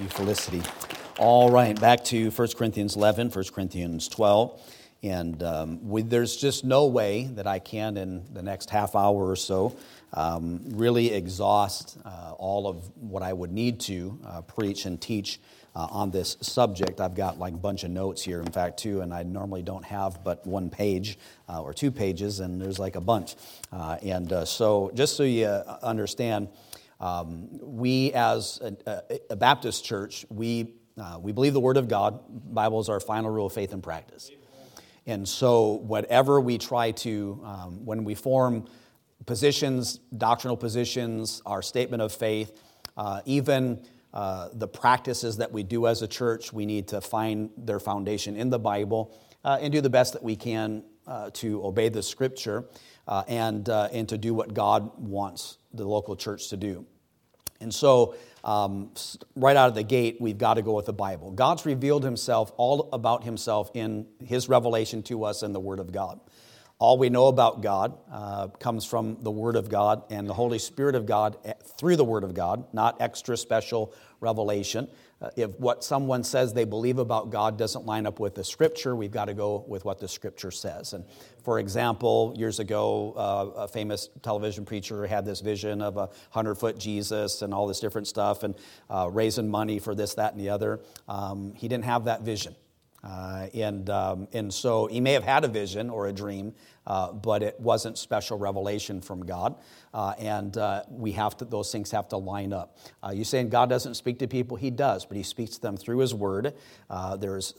you, Felicity. All right, back to 1 Corinthians 11, 1 Corinthians 12. And um, we, there's just no way that I can, in the next half hour or so, um, really exhaust uh, all of what I would need to uh, preach and teach uh, on this subject. I've got like a bunch of notes here, in fact, too, and I normally don't have but one page uh, or two pages, and there's like a bunch. Uh, and uh, so, just so you understand, um, we as a, a, Baptist church, we, uh, we believe the Word of God. Bible is our final rule of faith and practice. And so, whatever we try to, um, when we form positions, doctrinal positions, our statement of faith, uh, even uh, the practices that we do as a church, we need to find their foundation in the Bible uh, and do the best that we can uh, to obey the Scripture uh, and, and to do what God wants the local church to do. And so, um, right out of the gate, we've got to go with the Bible. God's revealed himself, all about himself, in his revelation to us in the Word of God. All we know about God uh, comes from the Word of God and the Holy Spirit of God eh, through the Word of God, not extra special revelation. Uh, if what someone says they believe about God doesn't line up with the Scripture, we've got to go with what the Scripture says. And for example, years ago, uh, a famous television preacher had this vision of a hundred foot Jesus and all this different stuff and uh, raising money for this, that, and the other. Um, he didn't have that vision. Uh, and, um, and so he may have had a vision or a dream, uh, but it wasn't special revelation from God. Uh, and uh, we have to, those things have to line up. Uh, you saying God doesn't speak to people? He does, but He speaks to them through His Word. Uh, there's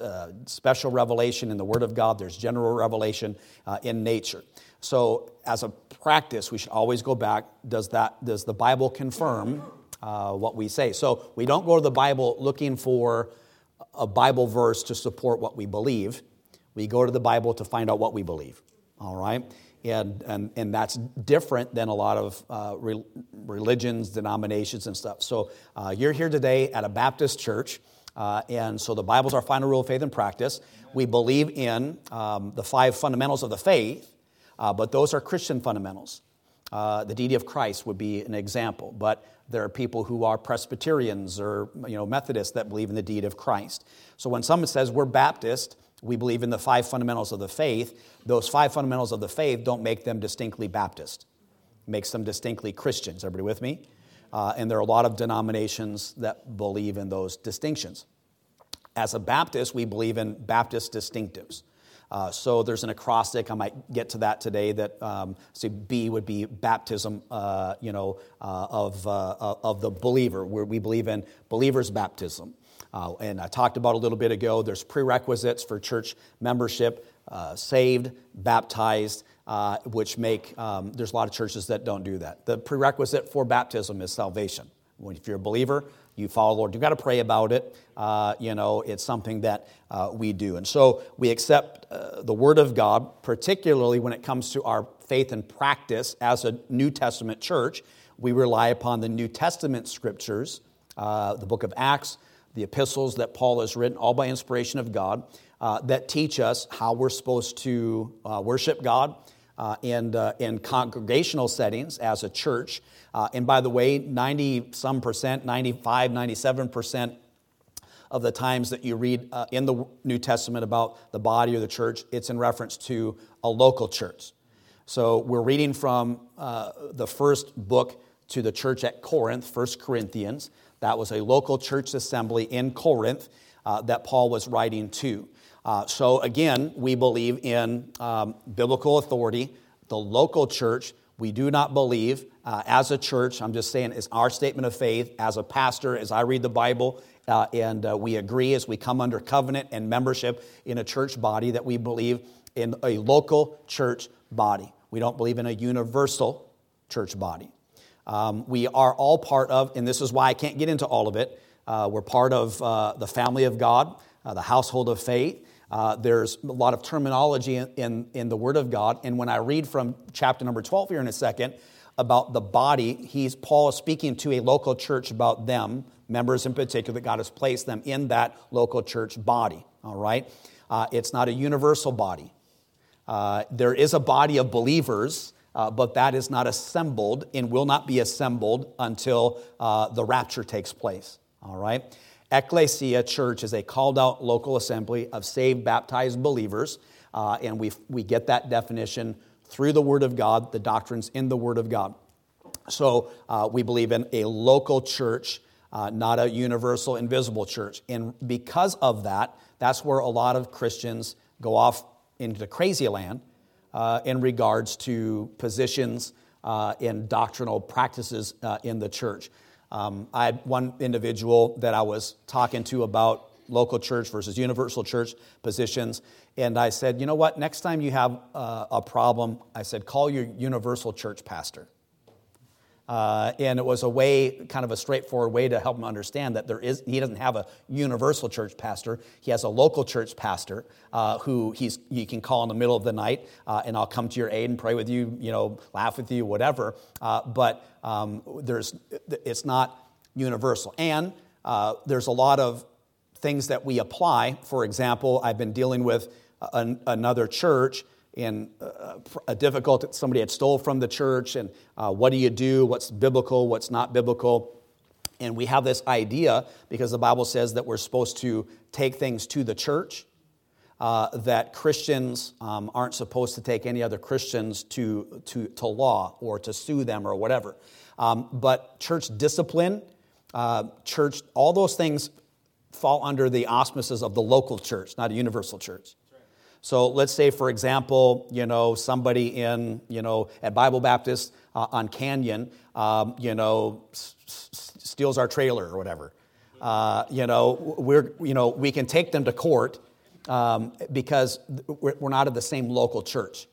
special revelation in the Word of God, there's general revelation in nature. So, as a practice, we should always go back does, that, does the Bible confirm what we say? So, we don't go to the Bible looking for a Bible verse to support what we believe. We go to the Bible to find out what we believe. All right? And, and, and that's different than a lot of uh, re- religions, denominations, and stuff. So uh, you're here today at a Baptist church, uh, and so the Bible's our final rule of faith and practice. We believe in um, the five fundamentals of the faith, uh, but those are Christian fundamentals. Uh, the deity of Christ would be an example, but there are people who are Presbyterians or you know, Methodists that believe in the deity of Christ. So when someone says we're Baptist, we believe in the five fundamentals of the faith, those five fundamentals of the faith don't make them distinctly Baptist. It makes them distinctly Christians. Everybody with me? Uh, and there are a lot of denominations that believe in those distinctions. As a Baptist, we believe in Baptist distinctives. Uh, so there's an acrostic. I might get to that today. That um, say B would be baptism, uh, you know, uh, of uh, of the believer, where we believe in believers' baptism. Uh, and I talked about a little bit ago. There's prerequisites for church membership: uh, saved, baptized. which make um, there's a lot of churches that don't do that. The prerequisite for baptism is salvation. If you're a believer, you follow the Lord. You've got to pray about it. Uh, you know, it's something that uh, we do. And so we accept uh, the Word of God, particularly when it comes to our faith and practice as a New Testament church. We rely upon the New Testament scriptures, uh, the book of Acts, the epistles that Paul has written, all by inspiration of God, uh, that teach us how we're supposed to uh, worship God uh, and uh, in congregational settings as a church. Uh, and by the way, 90 some percent, 95, 97 percent of the times that you read uh, in the New Testament about the body or the church, it's in reference to a local church. So we're reading from uh, the first book to the church at Corinth, 1 Corinthians. That was a local church assembly in Corinth uh, that Paul was writing to. Uh, so, again, we believe in um, biblical authority, the local church. We do not believe uh, as a church, I'm just saying it's our statement of faith as a pastor, as I read the Bible, uh, and uh, we agree as we come under covenant and membership in a church body that we believe in a local church body. We don't believe in a universal church body. Um, we are all part of, and this is why I can't get into all of it, uh, we're part of uh, the family of God, the household of faith. Uh, there's a lot of terminology in, in, in, the Word of God. And when I read from chapter number 12 here in a second about the body, he's, Paul is speaking to a local church about them, members in particular, that God has placed them in that local church body. All right? Uh, it's not a universal body. Uh, there is a body of believers, uh, but that is not assembled and will not be assembled until uh, the rapture takes place. All right? Ecclesia, church, is a called out local assembly of saved, baptized believers. Uh, and we, we get that definition through the Word of God, the doctrines in the Word of God. So uh, we believe in a local church, uh, not a universal, invisible church. And because of that, that's where a lot of Christians go off into crazy land uh, in regards to positions uh, in doctrinal practices uh, in the church. Um, I had one individual that I was talking to about local church versus universal church positions. And I said, you know what, next time you have uh, a problem, I said, call your universal church pastor. Uh, and it was a way, kind of a straightforward way to help him understand that there is, he doesn't have a universal church pastor. He has a local church pastor uh, who he's, you can call in the middle of the night, uh, and I'll come to your aid and pray with you, you know, laugh with you, whatever. Uh, but um, there's, it's not universal. And uh, there's a lot of things that we apply. For example, I've been dealing with an, another church in uh, a difficult somebody had stole from the church and uh, what do you do? What's biblical? What's not biblical? And we have this idea because the bible says that we're supposed to take things to the church uh, that christians um, aren't supposed to take any other christians to, to, to law or to sue them or whatever. Um, but church discipline uh, church all those things fall under the auspices of the local church not a universal church so let's say, for example, you know, somebody in, you know, at Bible Baptist uh, on Canyon, um, you know, s- s- steals our trailer or whatever. Uh, you know, we're, you know, we can take them to court um, because we're, not at the same local church.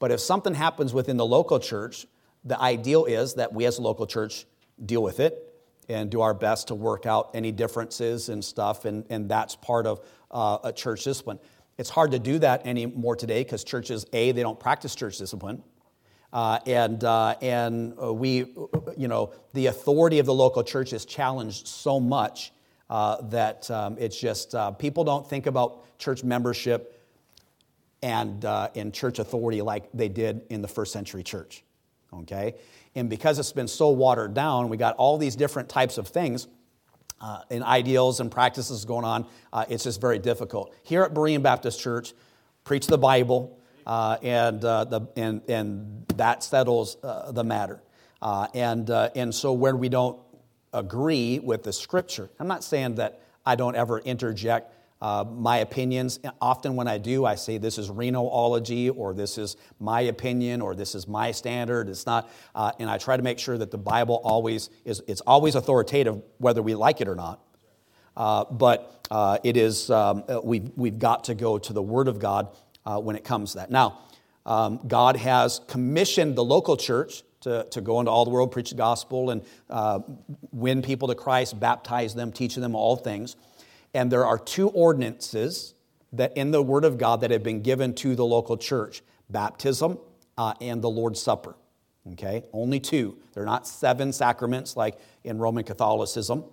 But if something happens within the local church, the ideal is that we as a local church deal with it and do our best to work out any differences and stuff, and, and that's part of uh, a church discipline. It's hard to do that anymore today because churches, A, they don't practice church discipline. Uh, and uh, and uh, we, you know, the authority of the local church is challenged so much uh, that um, it's just uh, people don't think about church membership and uh, in church authority like they did in the first century church. Okay? And because it's been so watered down, we got all these different types of things uh, and ideals and practices going on, uh, it's just very difficult. Here at Berean Baptist Church, preach the Bible, uh, and, uh, the, and, and that settles uh, the matter. Uh, and, and so, where we don't agree with the scripture, I'm not saying that I don't ever interject uh, my opinions. Often, when I do, I say this is Renoology, or this is my opinion, or this is my standard. It's not, uh, and I try to make sure that the Bible always is. It's always authoritative, whether we like it or not. Uh, but uh, it is um, uh, we've we've got to go to the Word of God uh, when it comes to that. Now, um, God has commissioned the local church to, to go into all the world, preach the gospel, and win people to Christ, baptize them, teaching them all things. And there are two ordinances that in the Word of God that have been given to the local church baptism uh, and the Lord's Supper. Okay, only two. They're not seven sacraments like in Roman Catholicism.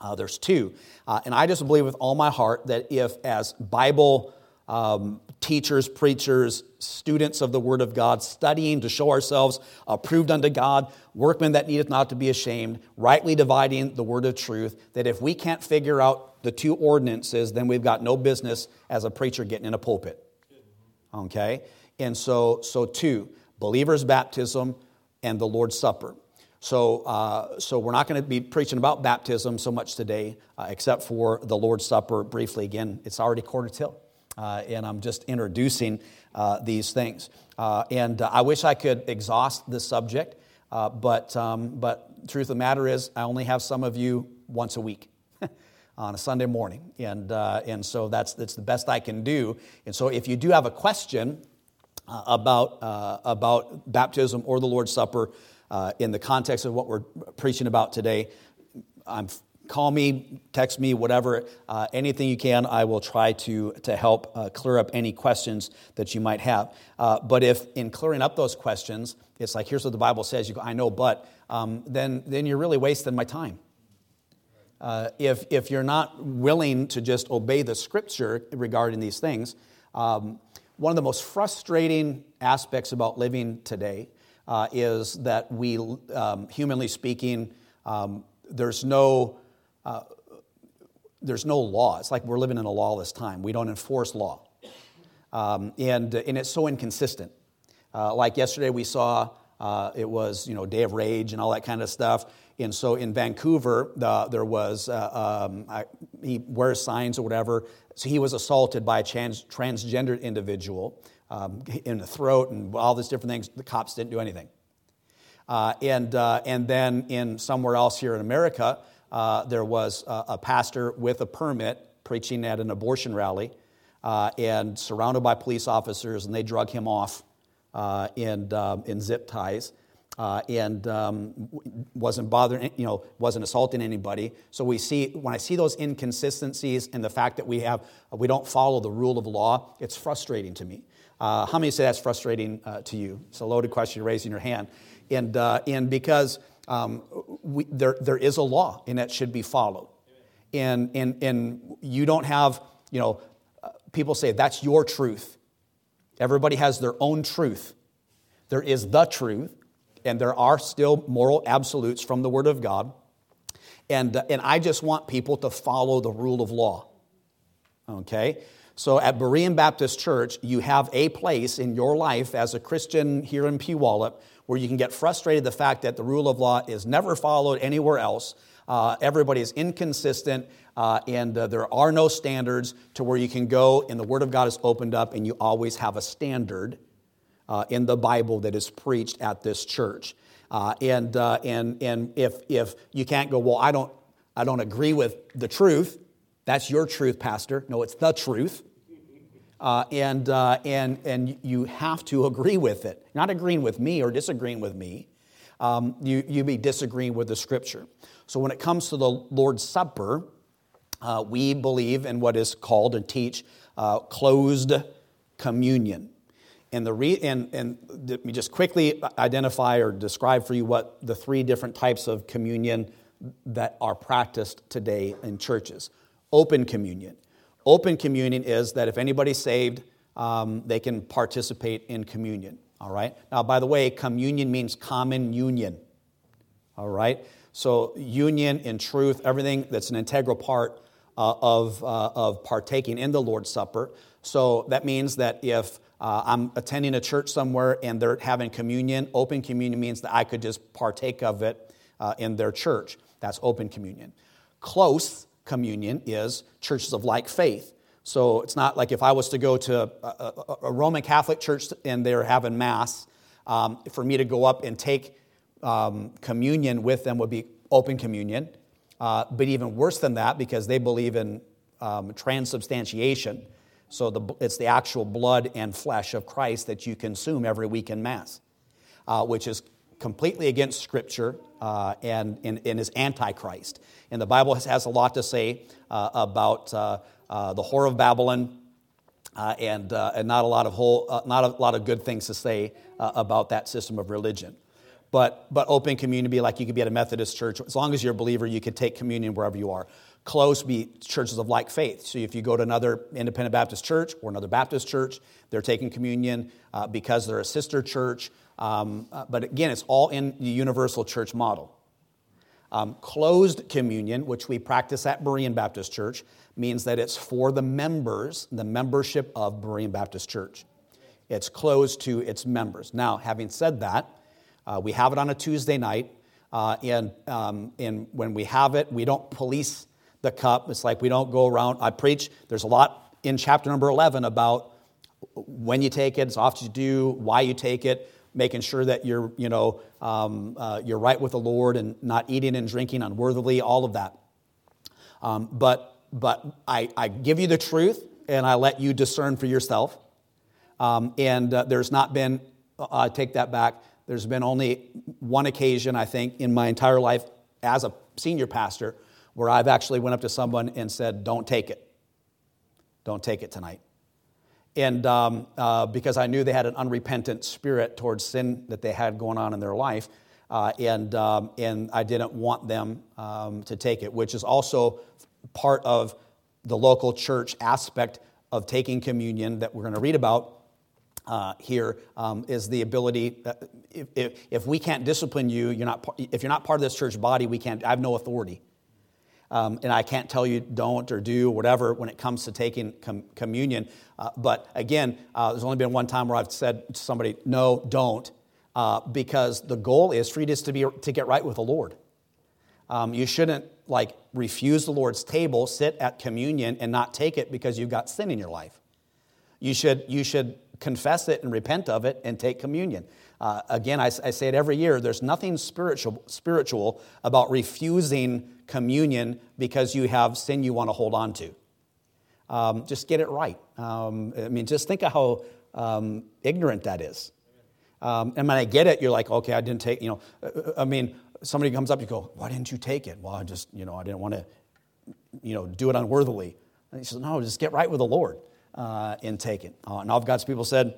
Uh, there's two. Uh, and I just believe with all my heart that if, as Bible um, teachers, preachers, students of the Word of God, studying to show ourselves approved unto God, workmen that needeth not to be ashamed, rightly dividing the Word of truth, that if we can't figure out the two ordinances, then we've got no business as a preacher getting in a pulpit. Okay? And so, so two, believers' baptism and the Lord's Supper. So, uh, so we're not going to be preaching about baptism so much today, uh, except for the Lord's Supper briefly. Again, it's already quarter till, uh, and I'm just introducing uh, these things. Uh, and uh, I wish I could exhaust the subject, but, um, but truth of the matter is, I only have some of you once a week on a Sunday morning. And, uh, and so that's, that's the best I can do. And so if you do have a question uh, about, uh, about baptism or the Lord's Supper uh, in the context of what we're preaching about today, I'm, call me, text me, whatever, uh, anything you can. I will try to, to help uh, clear up any questions that you might have. but if in clearing up those questions, it's like, here's what the Bible says, you go, I know, but, um, then, then you're really wasting my time. Uh, if, if you're not willing to just obey the scripture regarding these things, um, one of the most frustrating aspects about living today uh, is that we, um, humanly speaking, um, there's no, uh, there's no law. It's like we're living in a lawless time. We don't enforce law. Um, and, and it's so inconsistent. Uh, like yesterday, we saw uh, it was, you know, Day of Rage and all that kind of stuff. And so in Vancouver, the, there was, uh, um, I, he wears signs or whatever. So he was assaulted by a trans, transgendered individual um, in the throat and all these different things. The cops didn't do anything. Uh, and, uh, and then in somewhere else here in America, uh, there was a, a, pastor with a permit preaching at an abortion rally uh, and surrounded by police officers, and they drug him off uh, in, um, in zip ties. Uh, and um, wasn't bothering, you know, wasn't assaulting anybody. So we see when I see those inconsistencies and the fact that we have we don't follow the rule of law, it's frustrating to me. Uh, how many say that's frustrating uh, to you? It's a loaded question. Raising your hand, and uh, and because um, we, there there is a law and that should be followed, and and and you don't have you know uh, people say that's your truth. Everybody has their own truth. There is the truth, and there are still moral absolutes from the Word of God. And, uh, and I just want people to follow the rule of law. Okay? So at Berean Baptist Church, you have a place in your life as a Christian here in Puyallup where you can get frustrated the fact that the rule of law is never followed anywhere else. Uh, everybody is inconsistent, uh, and uh, there are no standards to where you can go and the Word of God is opened up, and you always have a standard uh, in the Bible that is preached at this church. Uh, and uh, and, and if, if you can't go, well, I don't, I don't agree with the truth, that's your truth, Pastor. No, it's the truth. Uh, and, uh, and, and you have to agree with it. Not agreeing with me or disagreeing with me. Um, you, you be disagreeing with the scripture. So when it comes to the Lord's Supper, uh, we believe in what is called and teach uh, closed communion. And, the re- and, and let me just quickly identify or describe for you what the three different types of communion that are practiced today in churches. Open communion. Open communion is that if anybody's saved, um, they can participate in communion. All right? Now, by the way, communion means common union. All right? So, union in truth, everything that's an integral part uh, of, uh, of partaking in the Lord's Supper. So, that means that if uh, I'm attending a church somewhere and they're having communion. Open communion means that I could just partake of it uh, in their church. That's open communion. Close communion is churches of like faith. So it's not like if I was to go to a, a, a Roman Catholic church and they're having Mass, um, for me to go up and take um, communion with them would be open communion. Uh, but even worse than that, because they believe in um, transubstantiation, so the, it's the actual blood and flesh of Christ that you consume every week in Mass, uh, which is completely against Scripture uh, and, and, and, is antichrist. And the Bible has, has a lot to say uh, about uh, uh, the whore of Babylon. Uh, and, and not a lot of whole, not a lot of good things to say about that system of religion. But, but open communion like you could be at a Methodist church. As long as you're a believer, you could take communion wherever you are close be churches of like faith. So if you go to another independent Baptist church or another Baptist church, they're taking communion uh, because they're a sister church. Um, uh, but again, it's all in the universal church model. Um, closed communion, which we practice at Berean Baptist Church, means that it's for the members, the membership of Berean Baptist Church. It's closed to its members. Now, having said that, uh, we have it on a Tuesday night, uh, and, um, and when we have it, we don't police the cup. It's like we don't go around. I preach, there's a lot in chapter number 11 about when you take it, it's often you do, why you take it, making sure that you're, you know, um, uh, you're right with the Lord and not eating and drinking unworthily, all of that. Um, but but I, I give you the truth and I let you discern for yourself. Um, and uh, there's not been, uh, I take that back, there's been only one occasion, I think, in my entire life as a senior pastor where I've actually went up to someone and said, "Don't take it. Don't take it tonight." And um, uh, because I knew they had an unrepentant spirit towards sin that they had going on in their life, uh, and um, and I didn't want them um, to take it, which is also part of the local church aspect of taking communion that we're going to read about uh, here um, is the ability. Uh, if, if, if, we can't discipline you, you're not. If you're not part of this church body, we can't. I have no authority. Um, and I can't tell you don't or do or whatever when it comes to taking com- communion. Uh, but again, uh, there's only been one time where I've said to somebody, no, don't, uh, because the goal is for you just to, be, to get right with the Lord. Um, you shouldn't like refuse the Lord's table, sit at communion, and not take it because you've got sin in your life. You should, you should confess it and repent of it and take communion. Uh, again, I, I, say it every year there's nothing spiritual, spiritual about refusing communion because you have sin you want to hold on to. Um, just get it right. Um, I mean, just think of how um, ignorant that is. Um, and when I get it, you're like, okay, I didn't take, you know, uh, I mean, somebody comes up, you go, why didn't you take it? Well, I just, you know, I didn't want to, you know, do it unworthily. And he says, no, just get right with the Lord uh, and take it. Uh, and all of God's people said,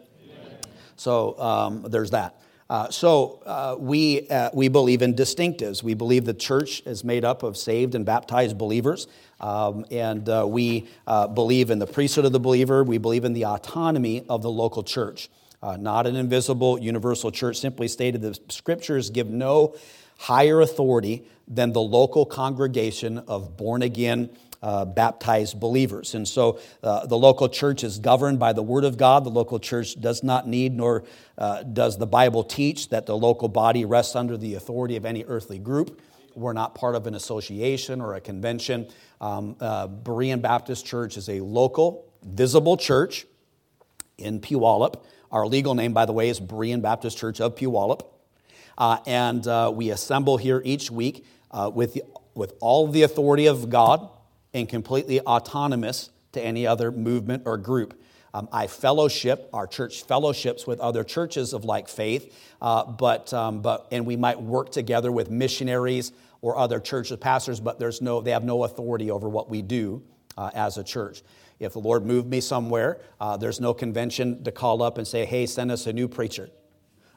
so um, there's that. Uh, so uh, we, uh, we believe in distinctives. We believe the church is made up of saved and baptized believers. Um, and uh, we uh, believe in the priesthood of the believer. We believe in the autonomy of the local church. Uh, not an invisible universal church. Simply stated, the scriptures give no higher authority than the local congregation of born again uh, baptized believers. And so uh, the local church is governed by the Word of God. The local church does not need, nor uh, does the Bible teach, that the local body rests under the authority of any earthly group. We're not part of an association or a convention. Um, uh, Berean Baptist Church is a local, visible church in Puyallup. Our legal name, by the way, is Berean Baptist Church of Puyallup. Uh, and we assemble here each week with, the, with all the authority of God and completely autonomous to any other movement or group. Um, I fellowship, our church fellowships with other churches of like faith, uh, but, um, but, and we might work together with missionaries or other churches, pastors, but there's no, they have no authority over what we do uh, as a church. If the Lord moved me somewhere, uh, there's no convention to call up and say, hey, send us a new preacher.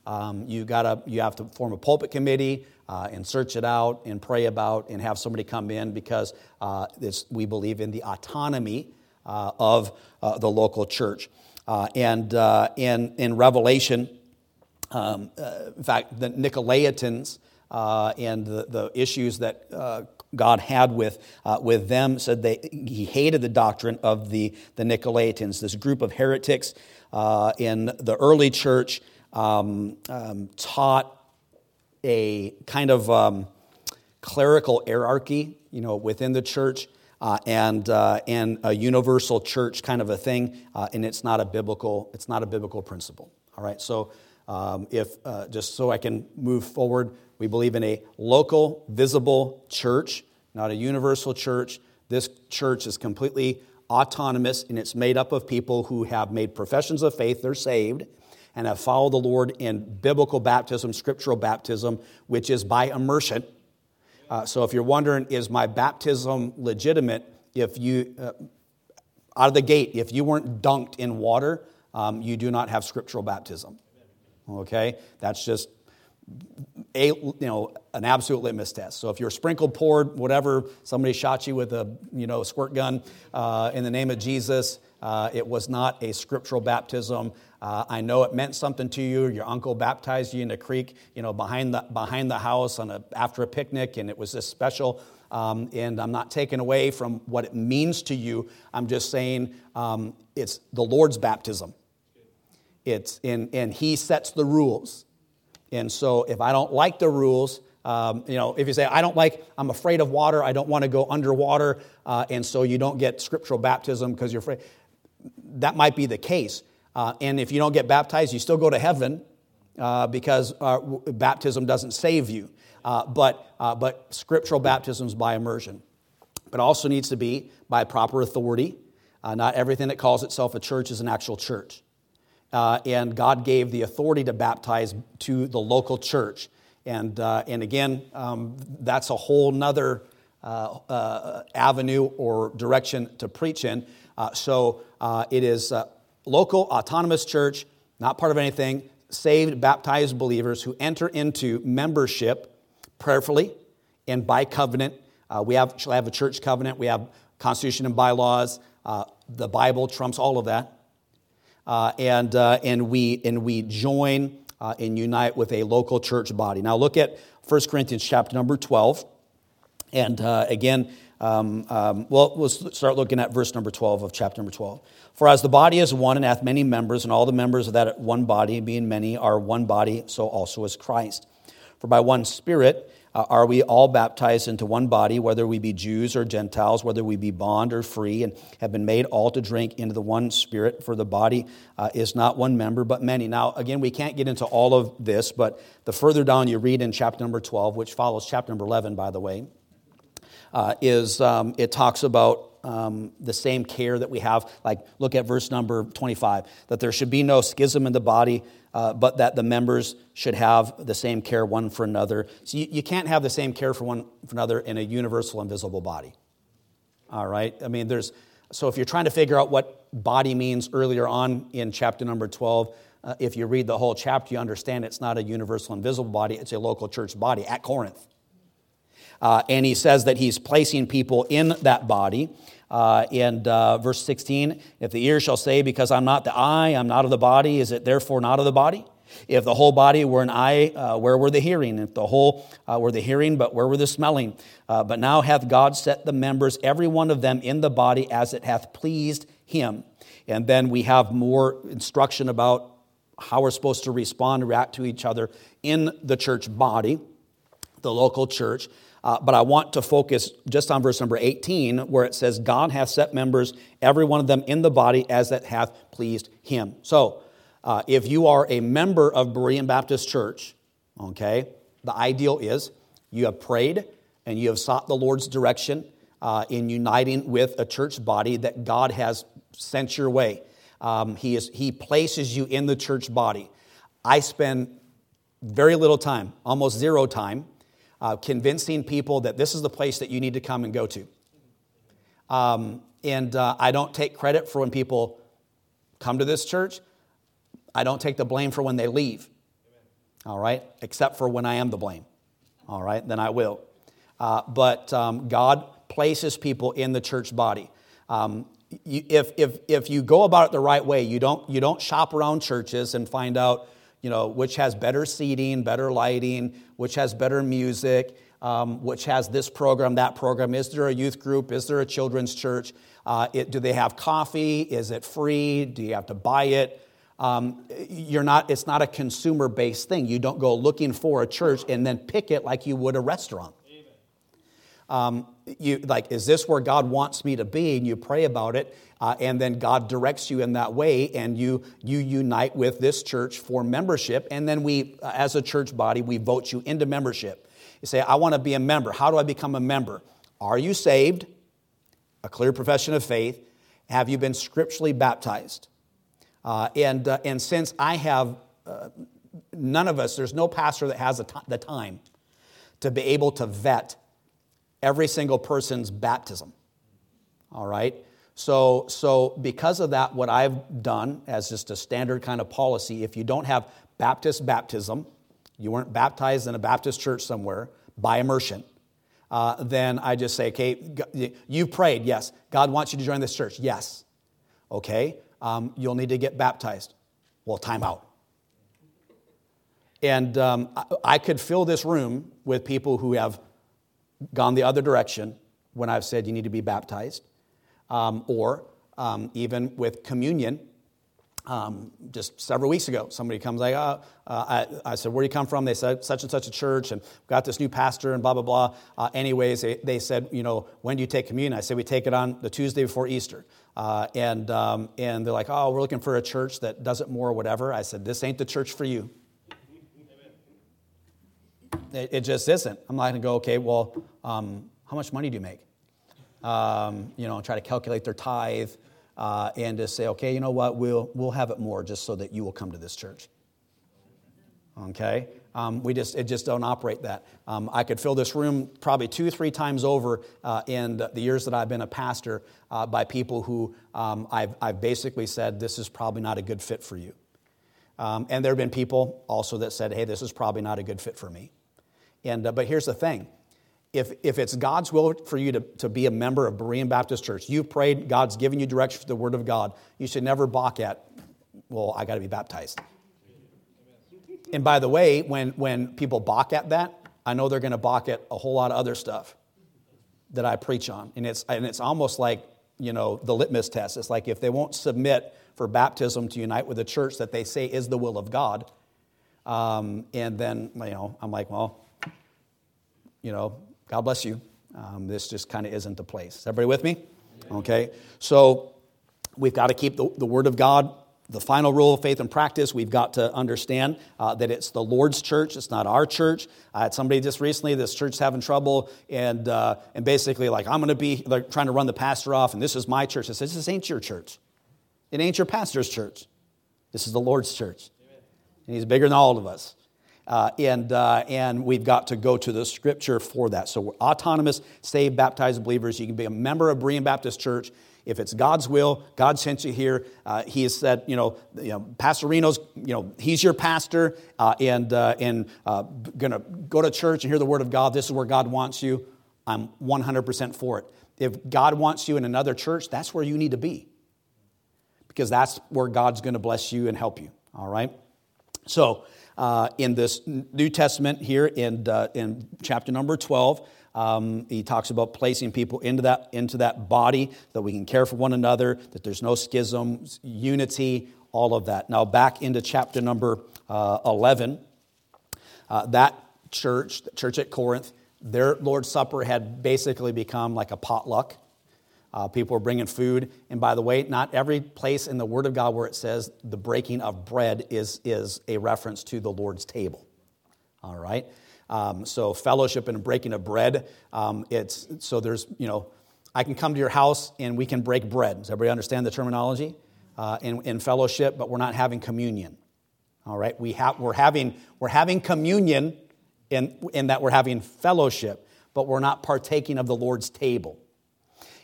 Um, you, gotta, you have to form a pulpit committee uh, and search it out and pray about and have somebody come in because uh, we believe in the autonomy uh, of uh, the local church. Uh, and uh, in, in Revelation, um, in fact, the Nicolaitans and the, the issues that God had with, with them said they, he hated the doctrine of the, the Nicolaitans, this group of heretics in the early church um, um, taught a kind of um, clerical hierarchy, you know, within the church. Uh, and, uh, and a universal church kind of a thing, uh, and it's not a biblical, it's not a biblical principle. All right, so um, if uh, just so I can move forward, we believe in a local, visible church, not a universal church. This church is completely autonomous, and it's made up of people who have made professions of faith, they're saved, and have followed the Lord in biblical baptism, scriptural baptism, which is by immersion. Uh, so if you're wondering, is my baptism legitimate? If you, uh, out of the gate, if you weren't dunked in water, um, you do not have scriptural baptism. Okay? That's just a, you know, an absolute litmus test. So if you're sprinkled, poured, whatever, somebody shot you with a you know, squirt gun uh, in the name of Jesus, uh, it was not a scriptural baptism. Uh, I know it meant something to you. Your uncle baptized you in a creek, you know, behind the, behind the house on a, after a picnic, and it was this special. Um, and I'm not taking away from what it means to you. I'm just saying um, it's the Lord's baptism. It's in, and He sets the rules. And so if I don't like the rules, um, you know, if you say, I don't like, I'm afraid of water, I don't want to go underwater, uh, and so you don't get scriptural baptism because you're afraid, that might be the case. Uh, and if you don't get baptized, you still go to heaven uh, because uh, baptism doesn't save you. Uh, but, uh, but scriptural baptism is by immersion. But also needs to be by proper authority. Uh, not everything that calls itself a church is an actual church. and God gave the authority to baptize to the local church. And, and again, um, that's a whole nother avenue or direction to preach in. so it is local autonomous church, not part of anything, saved, baptized believers who enter into membership prayerfully and by covenant. Uh, we have, shall have a church covenant, we have constitution and bylaws, uh, the Bible trumps all of that. Uh, and, uh, and, we, and we join uh, and unite with a local church body. Now look at 1 Corinthians chapter number 12. And uh, again, Um, um, well, we'll start looking at verse number 12 of chapter number 12. For as the body is one and hath many members, and all the members of that one body, being many, are one body, so also is Christ. For by one Spirit uh, are we all baptized into one body, whether we be Jews or Gentiles, whether we be bond or free, and have been made all to drink into the one Spirit? For the body uh, is not one member, but many. Now, again, we can't get into all of this, but the further down you read in chapter number 12, which follows chapter number 11, by the way, uh, is um, it talks about um, the same care that we have. Like, look at verse number 25 that there should be no schism in the body uh, but that the members should have the same care one for another. So you, you can't have the same care for one for another in a universal invisible body. All right? I mean, there's, so if you're trying to figure out what body means earlier on in chapter number 12, uh, if you read the whole chapter, you understand it's not a universal invisible body, it's a local church body at Corinth. Uh, and he says that he's placing people in that body. Uh, and uh, verse 16, if the ear shall say, Because I'm not the eye, I'm not of the body, is it therefore not of the body? If the whole body were an eye, uh, where were the hearing? If the whole uh, were the hearing, but where were the smelling? Uh, but now hath God set the members, every one of them, in the body as it hath pleased him. And then we have more instruction about how we're supposed to respond, react to each other in the church body, the local church. Uh, but I want to focus just on verse number 18, where it says, God hath set members, every one of them in the body, as that hath pleased him. So, uh, if you are a member of Berean Baptist Church, okay, the ideal is you have prayed and you have sought the Lord's direction uh, in uniting with a church body that God has sent your way. Um, he, is, he places you in the church body. I spend very little time, almost zero time, uh, convincing people that this is the place that you need to come and go to. Um, and uh, I don't take credit for when people come to this church. I don't take the blame for when they leave. All right? Except for when I am the blame. All right? Then I will. Uh, but um, God places people in the church body. Um, you, if, if, if you go about it the right way, you don't, you don't shop around churches and find out you know, which has better seating, better lighting, which has better music, um, which has this program, that program. Is there a youth group? Is there a children's church? Uh, it, do they have coffee? Is it free? Do you have to buy it? Um, you're not, it's not a consumer based thing. You don't go looking for a church and then pick it like you would a restaurant. Um, you like, is this where God wants me to be? And you pray about it, uh, and then God directs you in that way, and you you unite with this church for membership, and then we, uh, as a church body, we vote you into membership. You say, I want to be a member. How do I become a member? Are you saved? A clear profession of faith. Have you been scripturally baptized? Uh, and uh, and since I have uh, none of us, there's no pastor that has the time to be able to vet every single person's baptism. All right? So, so because of that, what I've done as just a standard kind of policy, if you don't have Baptist baptism, you weren't baptized in a Baptist church somewhere by immersion, uh, then I just say, okay, you prayed, yes. God wants you to join this church, yes. Okay, um, you'll need to get baptized. Well, time out. And um, I, I could fill this room with people who have gone the other direction when I've said you need to be baptized, um, or um, even with communion. Um, just several weeks ago, somebody comes like, oh, uh, I, I, said, where do you come from? They said, such and such a church, and got this new pastor, and blah, blah, blah. Uh, anyways, they, they, said, you know, when do you take communion? I said, we take it on the Tuesday before Easter. Uh, and, um, and they're like, oh, we're looking for a church that does it more or whatever. I said, this ain't the church for you. It, it just isn't. I'm not going to go, okay, well, um, how much money do you make? Um, you know, try to calculate their tithe uh, and just say, okay, you know what, we'll, we'll have it more just so that you will come to this church. Okay? Um, we just, it just don't operate that. Um, I could fill this room probably two, three times over uh, in the years that I've been a pastor uh, by people who um, I've, I've basically said, this is probably not a good fit for you. Um, and there have been people also that said, hey, this is probably not a good fit for me. And, uh, but here's the thing if, if it's God's will for you to, to be a member of Berean Baptist Church, you've prayed, God's given you direction for the Word of God, you should never balk at, well, I got to be baptized. And by the way, when, when people balk at that, I know they're going to balk at a whole lot of other stuff. that I preach on. And it's, and it's almost like, you know, the litmus test. It's like if they won't submit for baptism to unite with the church that they say is the will of God, um, and then, you know, I'm like, well, you know, God bless you. Um, this just kind of isn't the place. Is everybody with me? Okay. So we've got to keep the, the Word of God the final rule of faith and practice, we've got to understand uh, that it's the Lord's church, it's not our church. I had somebody just recently, this church's having trouble, and, uh, and basically, like, I'm going to be like, trying to run the pastor off, and this is my church. I said, This ain't your church. It ain't your pastor's church. This is the Lord's church. And He's bigger than all of us. Uh, and, uh, and we've got to go to the scripture for that. So we're autonomous, saved, baptized believers. You can be a member of Berean Baptist Church if it's God's will, God sent you here. Uh, he has said, you know, you know, Pastor Reno's, you know, he's your pastor, uh, and uh, and uh, gonna go to church and hear the word of God. This is where God wants you. I'm 100% for it. If God wants you in another church, that's where you need to be, because that's where God's going to bless you and help you. All right. So uh, in this New Testament here in uh, in chapter number 12. Um, he talks about placing people into that, into that body, that we can care for one another, that there's no schism, unity, all of that. Now, back into chapter number uh, 11, uh, that church, the church at Corinth, their Lord's Supper had basically become like a potluck. Uh, people are bringing food. And by the way, not every place in the Word of God where it says the breaking of bread is, is a reference to the Lord's table. All right? Um, so fellowship and breaking of bread. Um, it's so there's you know I can come to your house and we can break bread. Does everybody understand the terminology? Uh, in, in fellowship, but we're not having communion. All right, we have we're having we're having communion in in that we're having fellowship, but we're not partaking of the Lord's table.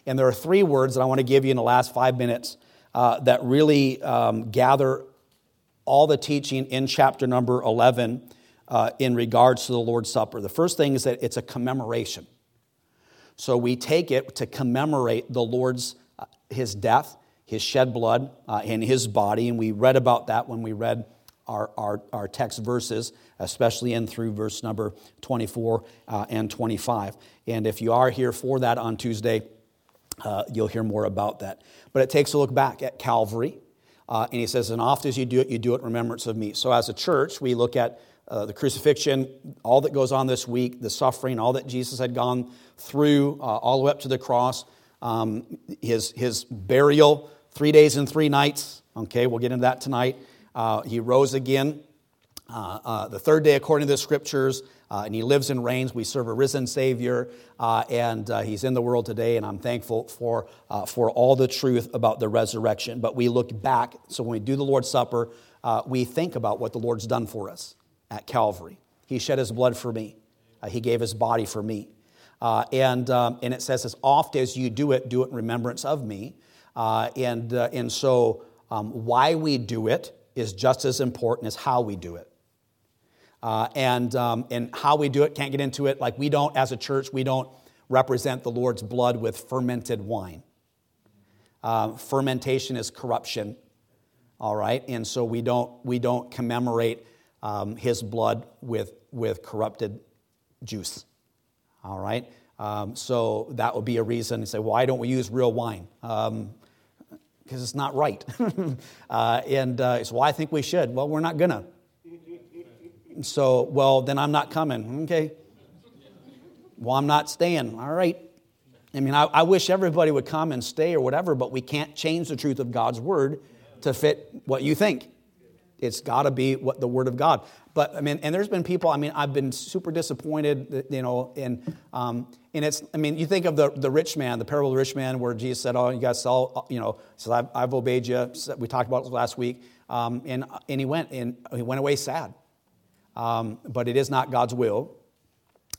And there are three words that I want to give you in the last five minutes uh, that really um, gather all the teaching in chapter number 11 uh, in regards to the Lord's Supper. The first thing is that it's a commemoration. So we take it to commemorate the Lord's uh, his death, his shed blood, uh, and his body, and we read about that when we read our, our, our text verses, especially in through verse number 24 uh, and 25. And if you are here for that on Tuesday, uh, you'll hear more about that. But it takes a look back at Calvary. Uh, and he says, and oft as you do it, you do it in remembrance of me. So as a church, we look at uh, the crucifixion, all that goes on this week, the suffering, all that Jesus had gone through, uh, all the way up to the cross, um, his, his burial, three days and three nights. Okay, we'll get into that tonight. Uh, he rose again uh, the third day according to the scriptures, uh, and he lives and reigns. We serve a risen Savior, and he's in the world today, and I'm thankful for, for all the truth about the resurrection. But we look back, so when we do the Lord's Supper, we think about what the Lord's done for us at Calvary. He shed his blood for me, uh, he gave his body for me. Uh, and, um, and it says, as oft as you do it, do it in remembrance of me. Uh, and, uh, and so, um, why we do it is just as important as how we do it. Uh, and, um, and how we do it, can't get into it. Like, we don't, as a church, we don't represent the Lord's blood with fermented wine. Uh, fermentation is corruption, all right? And so we don't, we don't commemorate um, his blood with, with corrupted juice. All right? Um, so that would be a reason to say, why don't we use real wine? Because um, it's not right. uh, and uh, so, I think we should. Well, we're not going to. So, well, then I'm not coming. Okay. Well, I'm not staying. All right. I mean, I, I wish everybody would come and stay or whatever, but we can't change the truth of God's word to fit what you think. It's got to be what the Word of God. But I mean, and there's been people. I mean, I've been super disappointed. You know, and um, and it's. I mean, you think of the the rich man, the parable of the rich man, where Jesus said, "Oh, you guys sell. You know, says I've, I've obeyed you." We talked about it last week, um, and and he went and he went away sad. Um, but it is not God's will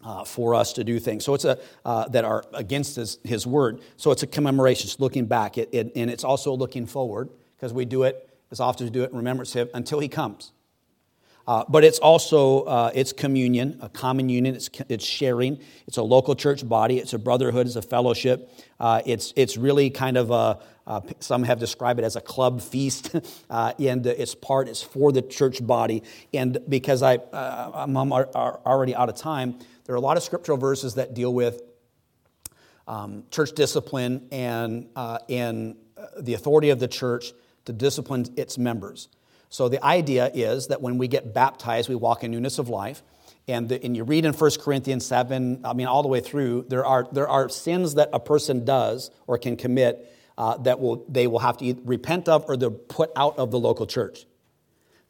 uh, for us to do things. So it's a uh, that are against his, his word. So it's a commemoration, it's looking back, it, it, and it's also looking forward because we do it as often as we do it in remembrance of him until he comes. Uh, but it's also uh, it's communion, a common union. It's, it's sharing. It's a local church body. It's a brotherhood. It's a fellowship. Uh, it's it's really kind of a. Uh, some have described it as a club feast, uh, and it's part. It's for the church body. And because I uh, I'm already out of time, there are a lot of scriptural verses that deal with um, church discipline and, and the authority of the church to discipline its members. So the idea is that when we get baptized, we walk in newness of life. And, the, and you read in 1 Corinthians 7, I mean, all the way through, there are, there are sins that a person does or can commit uh, that will, they will have to repent of or they're put out of the local church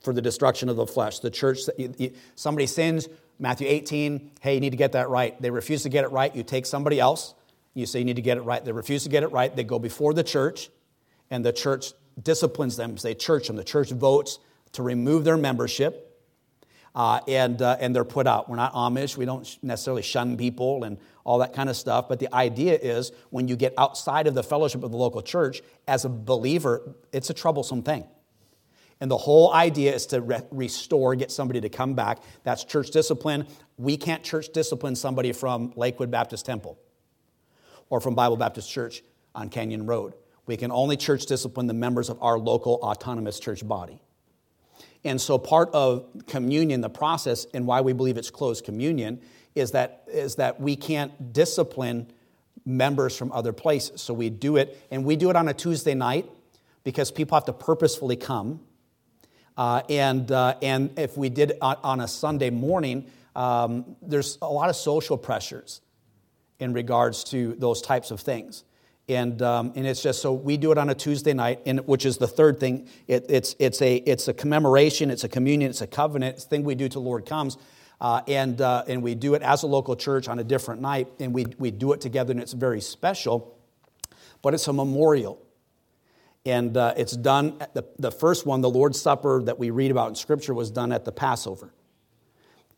for the destruction of the flesh. The church, somebody sins, Matthew 18, hey, you need to get that right. They refuse to get it right. You take somebody else, you say you need to get it right. They refuse to get it right. They go before the church, and the church disciplines them. They church them. The church votes to remove their membership uh, and, uh, and they're put out. We're not Amish. We don't necessarily shun people and all that kind of stuff. But the idea is when you get outside of the fellowship of the local church, as a believer, it's a troublesome thing. And the whole idea is to re- restore, get somebody to come back. That's church discipline. We can't church discipline somebody from Lakewood Baptist Temple or from Bible Baptist Church on Canyon Road. We can only church discipline the members of our local autonomous church body. And so part of communion, the process, and why we believe it's closed communion, is that, is that we can't discipline members from other places. So we do it, and we do it on a Tuesday night because people have to purposefully come. Uh, and, uh, and if we did on, on a Sunday morning, um, there's a lot of social pressures in regards to those types of things. And, um, and it's just so we do it on a Tuesday night, and, which is the third thing. It, it's, it's, a, it's a commemoration, it's a communion, it's a covenant, it's a thing we do till Lord comes. Uh, and, uh, and we do it as a local church on a different night, and we, we do it together, and it's very special. But it's a memorial. And uh, it's done, the, the first one, the Lord's Supper that we read about in Scripture, was done at the Passover.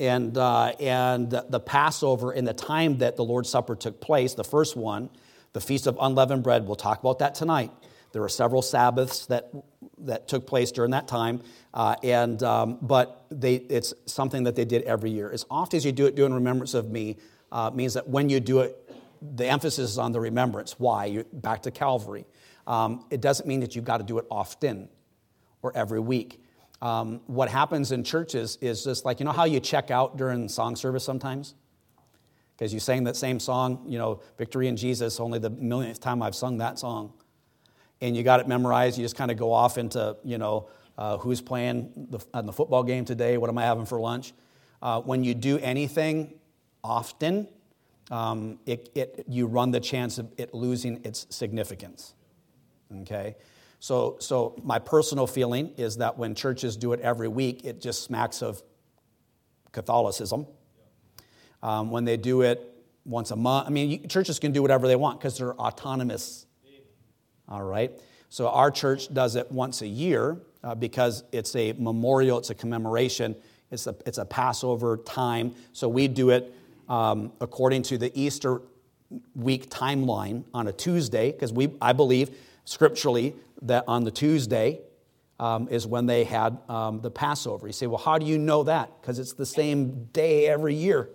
And, uh, and the Passover, in the time that the Lord's Supper took place, the first one, the Feast of Unleavened Bread, we'll talk about that tonight. There were several Sabbaths that, that took place during that time, uh, and, um, but they, it's something that they did every year. As often as you do it, do in remembrance of me, uh, means that when you do it, the emphasis is on the remembrance. Why? You're back to Calvary. Um, it doesn't mean that you've got to do it often or every week. Um, what happens in churches is just like, you know how you check out during song service sometimes? Because you sang that same song, you know, Victory in Jesus, only the millionth time I've sung that song. And you got it memorized. You just kind of go off into, you know, uh, who's playing the, on the football game today? What am I having for lunch? Uh, when you do anything often, um, it, it, you run the chance of it losing its significance. Okay? So, so, my personal feeling is that when churches do it every week, it just smacks of Catholicism um, when they do it once a month. I mean, churches can do whatever they want because they're autonomous. All right? So our church does it once a year uh, because it's a memorial, it's a commemoration, it's a, it's a Passover time. So we do it um, according to the Easter week timeline on a Tuesday because we, I believe scripturally that on the Tuesday, um, is when they had um, the Passover. You say, well, how do you know that? Because it's the same day every year.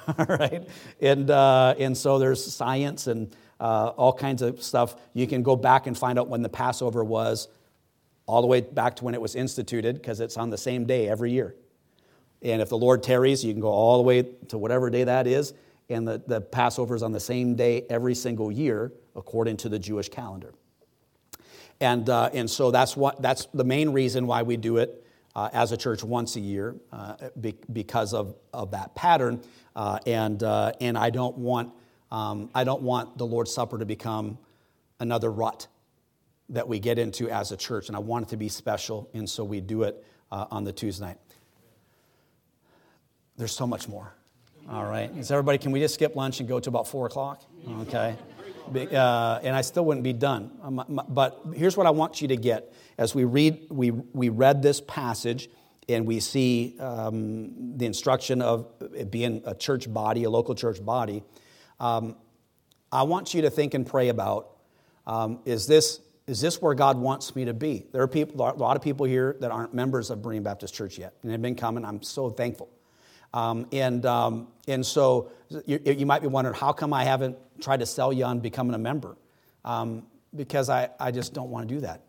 all right? And, uh, and so there's science and uh, all kinds of stuff. You can go back and find out when the Passover was, all the way back to when it was instituted, because it's on the same day every year. And if the Lord tarries, you can go all the way to whatever day that is. And the, the Passover is on the same day every single year, according to the Jewish calendar. And, uh, and so that's, what, that's the main reason why we do it uh, as a church once a year, uh, be, because of, of that pattern. Uh, and, uh, and I, don't want, um, I don't want the Lord's Supper to become another rut that we get into as a church. And I want it to be special, and so we do it uh, on the Tuesday night. There's so much more. All right. Is everybody, can we just skip lunch and go to about 4 o'clock? Okay. Uh, and I still wouldn't be done. Um, but here's what I want you to get. As we read, we, we read this passage, and we see um, the instruction of being a church body, a local church body, um, I want you to think and pray about um, is, this, is this where God wants me to be? There are people, a lot of people here that aren't members of Berean Baptist Church yet, and they've been coming. I'm so thankful. Um, and, um, and so you, you, might be wondering, how come I haven't tried to sell you on becoming a member? Um, because I, I just don't want to do that.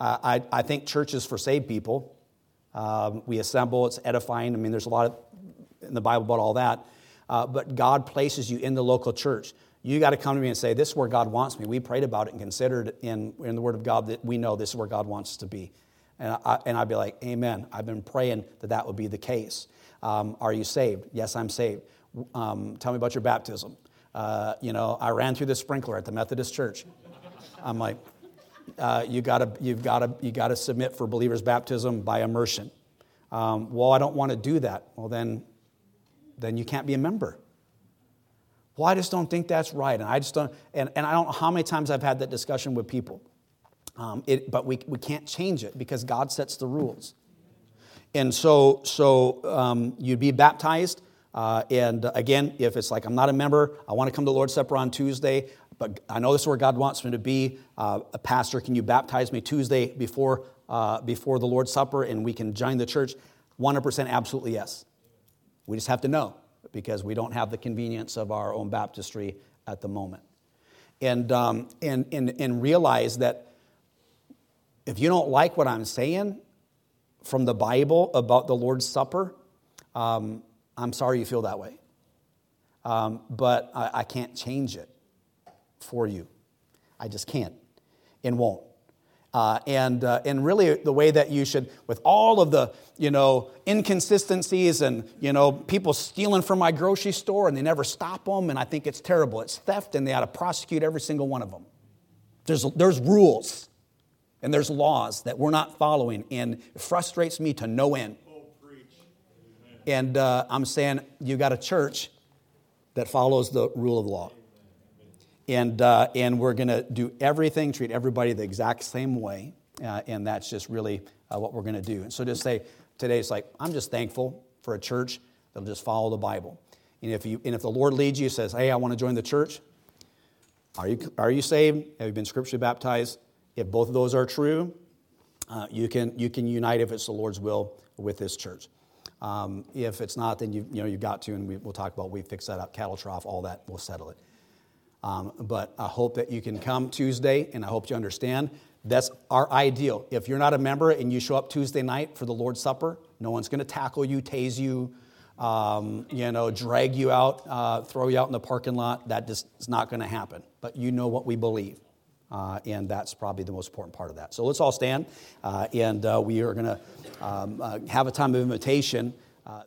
I, I think church is for saved people. Um, we assemble, it's edifying. I mean, there's a lot of, in the Bible about all that. uh, but God places you in the local church. You got to come to me and say, This is where God wants me. We prayed about it and considered in, in the Word of God that we know this is where God wants us to be. And, I, and I'd be like, Amen. I've been praying that that would be the case. Um, are you saved? Yes, I'm saved. Um, tell me about your baptism. Uh, you know, I ran through the sprinkler at the Methodist Church. I'm like, uh, you gotta, you've got to you gotta submit for believer's baptism by immersion. Um, well, I don't want to do that. Well, then, then you can't be a member. Well, I just don't think that's right. And I just don't, and, and I don't know how many times I've had that discussion with people. Um, it, but we, we can't change it because God sets the rules. And so, so um, you'd be baptized. Uh, and again, if it's like I'm not a member, I want to come to Lord's Supper on Tuesday, but I know this is where God wants me to be. Uh, a pastor, can you baptize me Tuesday before, uh, before the Lord's Supper and we can join the church? 100% absolutely yes. We just have to know because we don't have the convenience of our own baptistry at the moment. And, um, and, and, and realize that if you don't like what I'm saying from the Bible about the Lord's Supper, um, I'm sorry you feel that way. Um, but I, I can't change it for you. I just can't and won't. Uh, and, uh, and really the way that you should with all of the you know inconsistencies and you know people stealing from my grocery store and they never stop them and i think it's terrible it's theft and they ought to prosecute every single one of them there's, there's rules and there's laws that we're not following and it frustrates me to no end and uh, i'm saying you got a church that follows the rule of law and, uh, and we're going to do everything, treat everybody the exact same way. Uh, and that's just really uh, what we're going to do. And so just say, today it's like, I'm just thankful for a church that'll just follow the Bible. And if, you, and if the Lord leads you, says, hey, I want to join the church, are you, are you saved? Have you been scripturally baptized? If both of those are true, uh, you, can, you can unite if it's the Lord's will with this church. Um, if it's not, then you, you know, you've got to, and we, will talk about we fix that up, cattle trough, all that, we'll settle it. Um, but I hope that you can come Tuesday, and I hope you understand that's our ideal. If you're not a member and you show up Tuesday night for the Lord's Supper, no one's going to tackle you, tase you, um, you know, drag you out, uh, throw you out in the parking lot. That just is not going to happen. But you know what we believe. Uh, and that's probably the most important part of that. So let's all stand, uh, and uh, we are going to um, uh, have a time of invitation